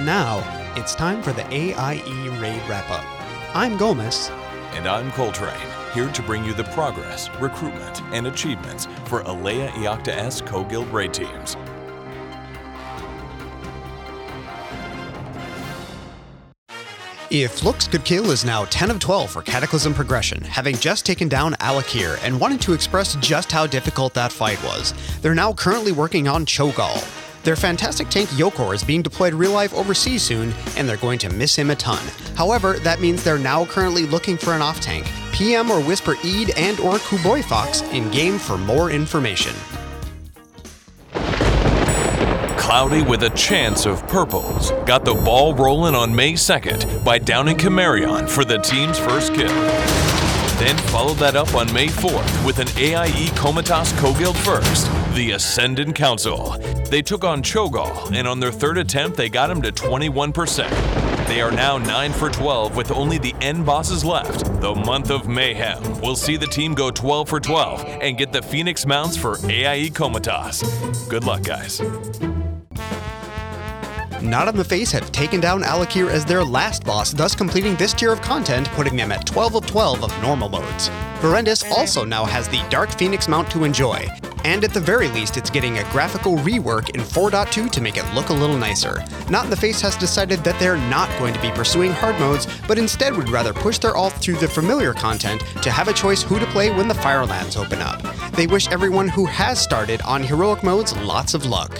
And now, it's time for the AIE Raid Wrap Up. I'm Gomez. And I'm Coltrane, here to bring you the progress, recruitment, and achievements for Alea Iacta Est Co-Guild raid teams. If Looks Could Kill is now 10 of 12 for Cataclysm Progression, having just taken down Al'Akir and wanted to express just how difficult that fight was, they're now currently working on Cho'Gall. Their fantastic tank Yokor is being deployed real life overseas soon, and they're going to miss him a ton. However, that means they're now currently looking for an off tank. PM or Whisper Eid and or Kuboy Fox in game for more information. Cloudy with a chance of purples got the ball rolling on May 2nd by downing Chimaeron for the team's first kill. Then followed that up on May 4th with an AIE Comitatus Co-Guild first, the Ascendant Council. They took on Cho'Gall, and on their third attempt, they got him to 21%. They are now 9 for 12 with only the end bosses left. The month of mayhem will see the team go 12 for 12 and get the Phoenix mounts for AIE Comitatus. Good luck, guys. Not on the Face have taken down Al'Akir as their last boss, thus completing this tier of content, putting them at 12 of 12 of normal modes. Verendis also now has the Dark Phoenix mount to enjoy, and at the very least, it's getting a graphical rework in 4.2 to make it look a little nicer. Not in the Face has decided that they're not going to be pursuing hard modes, but instead would rather push their alt through the familiar content to have a choice who to play when the Firelands open up. They wish everyone who has started on heroic modes lots of luck.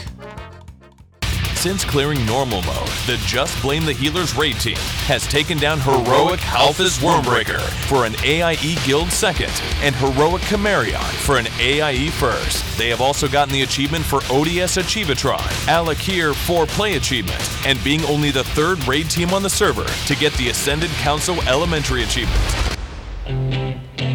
Since clearing normal mode, the Just Blame the Healers raid team has taken down Heroic Halfus Wyrmbreaker for an AIE Guild second and Heroic Chimaeron for an AIE first. They have also gotten the achievement for ODS Achievatron, Al'Akir 4 Play Achievement, and being only the third raid team on the server to get the Ascended Council Elementary Achievement.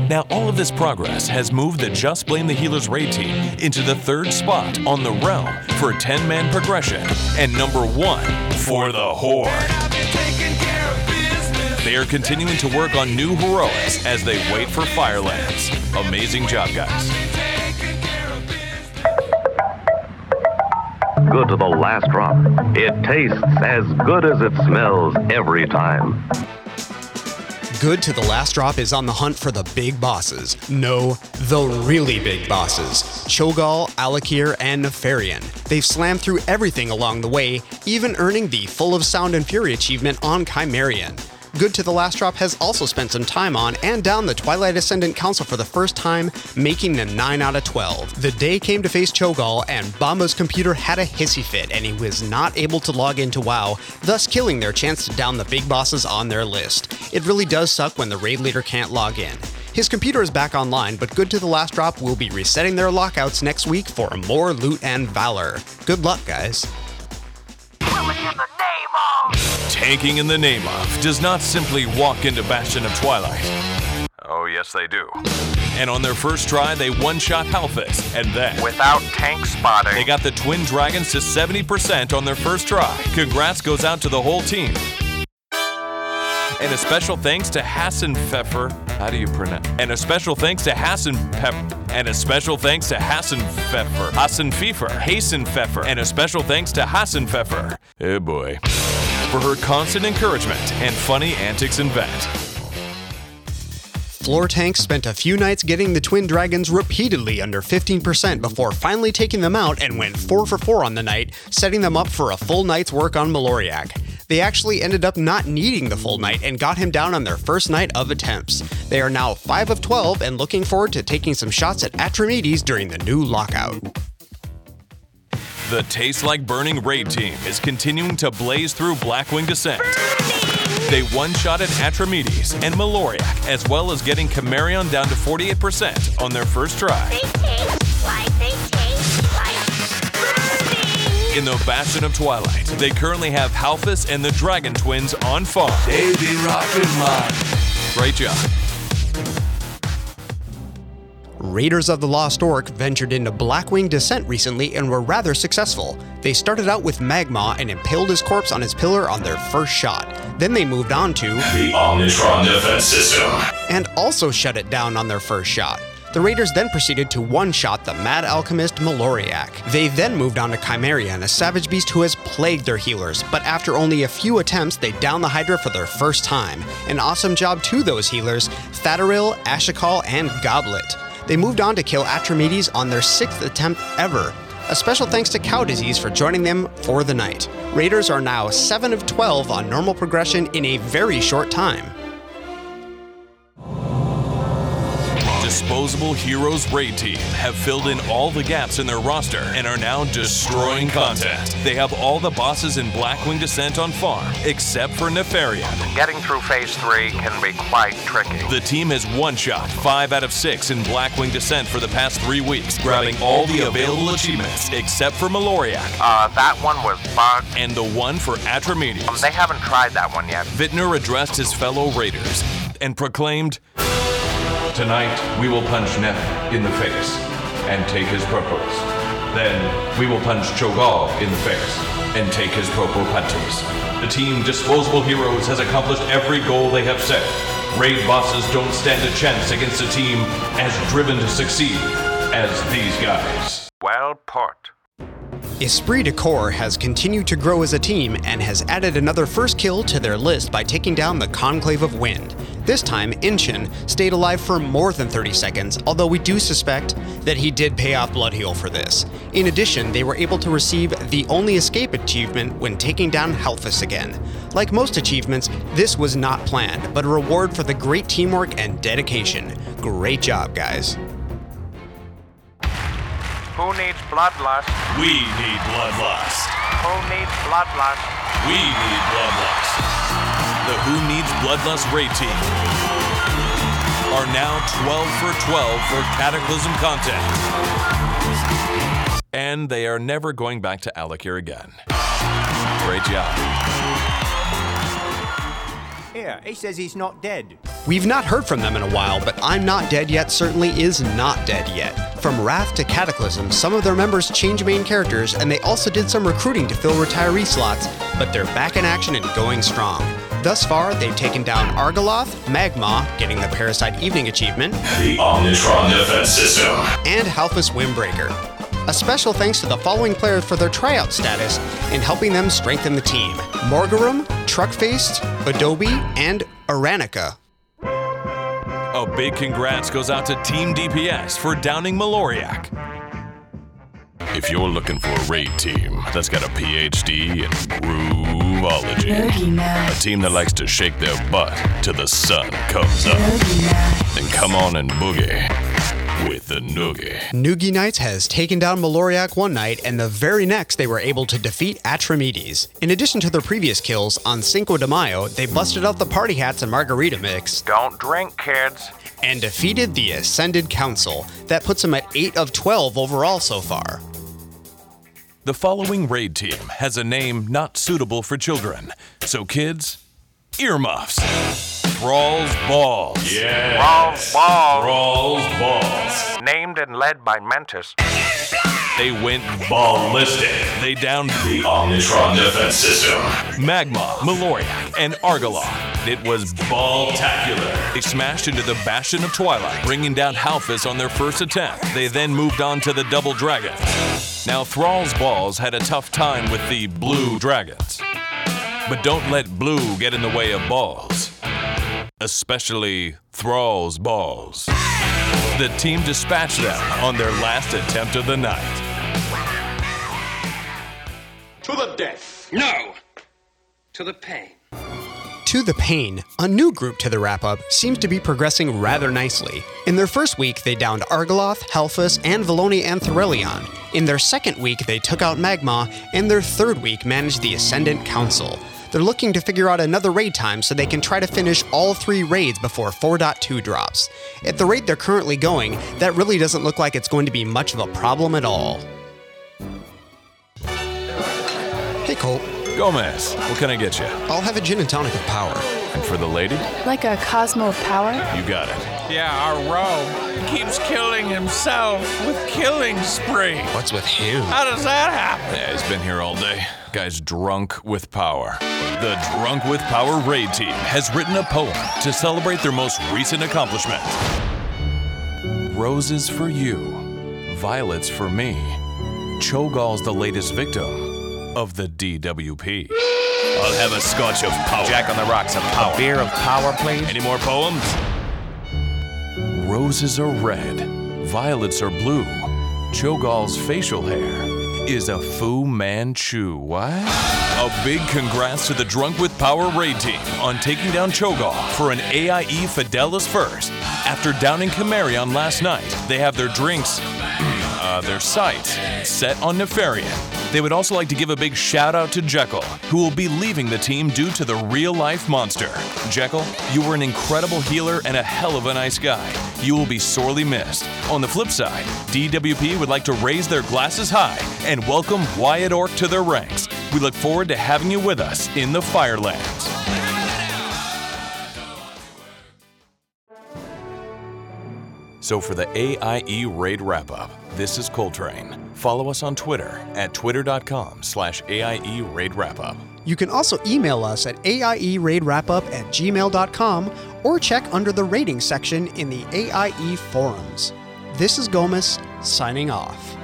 Now, all of this progress has moved the Just Blame the Healers raid team into the third spot on the realm for 10 man progression and number one for the Horde. They are continuing to work on new heroics as they wait for Firelands. Amazing job, guys. Good to the last drop. It tastes as good as it smells every time. Good to the Last Drop is on the hunt for the big bosses. No, the really big bosses. Cho'Gall, Al'Akir, and Nefarian. They've slammed through everything along the way, even earning the Full of Sound and Fury achievement on Chimaeron. Good to the Last Drop has also spent some time on and down the Twilight Ascendant Council for the first time, making them 9 out of 12. The day came to face Cho'Gall, and Bomba's computer had a hissy fit, and he was not able to log into WoW, thus killing their chance to down the big bosses on their list. It really does suck when the raid leader can't log in. His computer is back online, but Good to the Last Drop will be resetting their lockouts next week for more loot and valor. Good luck, guys. Tanking in the name of does not simply walk into Bastion of Twilight. Oh, yes, they do. And on their first try, they one shot Halfus, and then. Without tank spotting. They got the Twin Dragons to 70% on their first try. Congrats goes out to the whole team. And a special thanks to Hassan Pfeffer. How do you pronounce? And a special thanks to Hassan Pepper. And a special thanks to Hassan Pfeffer. Hassan Pfeffer. Hassan Pfeffer. And a special thanks to Hassan Pfeffer. Oh boy. For her constant encouragement and funny antics and vent. Floor Tank spent a few nights getting the Twin Dragons repeatedly under 15% before finally taking them out and went 4 for 4 on the night, setting them up for a full night's work on Maloriak. They actually ended up not needing the full night and got him down on their first night of attempts. They are now 5 of 12 and looking forward to taking some shots at Atramedes during the new lockout. The Taste Like Burning raid team is continuing to blaze through Blackwing Descent. They one-shotted Atramedes and Maloriak, as well as getting Camarion down to 48% on their first try. They taste like they taste like. In the Bastion of Twilight, they currently have Halfus and the Dragon Twins on farm. They be rockin' mine. Great job. Raiders of the Lost Orc ventured into Blackwing Descent recently and were rather successful. They started out with Magma and impaled his corpse on his pillar on their first shot. Then they moved on to The Omnitron defense system. and also shut it down on their first shot. The Raiders then proceeded to one shot the mad alchemist Maloriak. They then moved on to Chimaeron, a savage beast who has plagued their healers, but after only a few attempts, they downed the Hydra for their first time. An awesome job to those healers Thateril, Ashikal, and Goblet. They moved on to kill Atramedes on their sixth attempt ever. A special thanks to Cow Disease for joining them for the night. Raiders are now 7 of 12 on normal progression in a very short time. Disposable Heroes Raid Team have filled in all the gaps in their roster and are now destroying content. They have all the bosses in Blackwing Descent on farm, except for Nefarian. Getting through phase three can be quite tricky. The team has one shot, five out of six in Blackwing Descent for the past three weeks, grabbing all the available achievements except for Maloriak Uh, that one was bugged. and the one for Atramedes. They haven't tried that one yet. Vintner addressed his fellow raiders and proclaimed, Tonight, we will punch Nef in the face and take his purples. Then, we will punch Cho'Gall in the face and take his purple punches. The team Disposable Heroes has accomplished every goal they have set. Raid bosses don't stand a chance against a team as driven to succeed as these guys. Well put. Esprit de Corps has continued to grow as a team and has added another first kill to their list by taking down the Conclave of Wind. This time, Inchin stayed alive for more than 30 seconds, although we do suspect that he did pay off Bloodheal for this. In addition, they were able to receive the only escape achievement when taking down Halfus again. Like most achievements, this was not planned, but a reward for the great teamwork and dedication. Great job, guys. Who needs bloodlust? We need bloodlust. Who needs bloodlust? We need bloodlust. The Who Needs Bloodlust raid team are now 12 for 12 for Cataclysm content. And they are never going back to Al'Akir again. Great job. Here, he says he's not dead. We've not heard from them in a while, but I'm Not Dead Yet certainly is not dead yet. From Wrath to Cataclysm, some of their members changed main characters, and they also did some recruiting to fill retiree slots, but they're back in action and going strong. Thus far, they've taken down Argaloth, Magma, getting the Parasite Evening Achievement, The Omnitron defense system. and Halfus Windbreaker. A special thanks to the following players for their tryout status in helping them strengthen the team Morgarum, Truckfaced, Adobe, and Aranica. A big congrats goes out to Team DPS for downing Maloriak. If you're looking for a raid team that's got a PhD in grooveology, a team that likes to shake their butt till the sun comes up, then come on and boogie with the Noogie. Noogie Nights has taken down Maloriak one night, and the very next they were able to defeat Atramedes. In addition to their previous kills, on Cinco de Mayo, they busted out the party hats and margarita mix Don't drink, kids. and defeated the Ascended Council. That puts them at 8 of 12 overall so far. The following raid team has a name not suitable for children. So, kids, earmuffs. Thrall's Balls. Yeah. Balls, balls. Thrall's balls. Named and led by Mentis. They went Ballistic. They downed The Omnitron defense system. Magma, Maloriak, and Argaloth. It was ball-tacular. They smashed into the Bastion of Twilight, bringing down Halfus on their first attempt. They then moved on to the Double Dragon. Now, Thrall's Balls had a tough time with the Blue Dragons. But don't let blue get in the way of balls. Especially Thrall's Balls. The team dispatched them on their last attempt of the night. To the death. No. To the pain. To the Pain, a new group to the wrap up, seems to be progressing rather nicely. In their first week, they downed Argaloth, Halfus, and Valiona and Theralion. In their second week, they took out Magma, and their third week managed the Ascendant Council. They're looking to figure out another raid time so they can try to finish all three raids before 4.2 drops. At the rate they're currently going, that really doesn't look like it's going to be much of a problem at all. Hey Colt, Gomez, what can I get you? I'll have a gin and tonic of power. And for the lady, Like a Cosmo of Power? you got it. Yeah, our rogue keeps killing himself with killing spree. What's with him? How does that happen? Yeah, he's been here all day. Guy's drunk with power. The Drunk with Power raid team has written a poem to celebrate their most recent accomplishment. Roses for you, violets for me. Cho'Gall's the latest victim of the DWP. I'll have a scotch of power. Jack on the rocks of power. A beer of power, please. Any more poems? Roses are red, violets are blue. Cho'Gall's facial hair is a Fu Manchu. What? A big congrats to the Drunk with Power raid team on taking down Cho'Gall for an AIE Fidelis first. After downing Chimaeron last night, they have their drinks, uh, their sights set on Nefarian. They would also like to give a big shout out to Jekyll, who will be leaving the team due to the real life monster. Jekyll, you were an incredible healer and a hell of a nice guy. You will be sorely missed. On the flip side, DWP would like to raise their glasses high and welcome Wyatt Ork to their ranks. We look forward to having you with us in the Firelands. So for the AIE Raid Wrap Up, this is Coltrane. Follow us on Twitter at twitter.com slash AIE Raid Wrap Up. You can also email us at AIE Raid Wrap-Up at gmail.com or check under the rating section in the AIE forums. This is Gomez, signing off.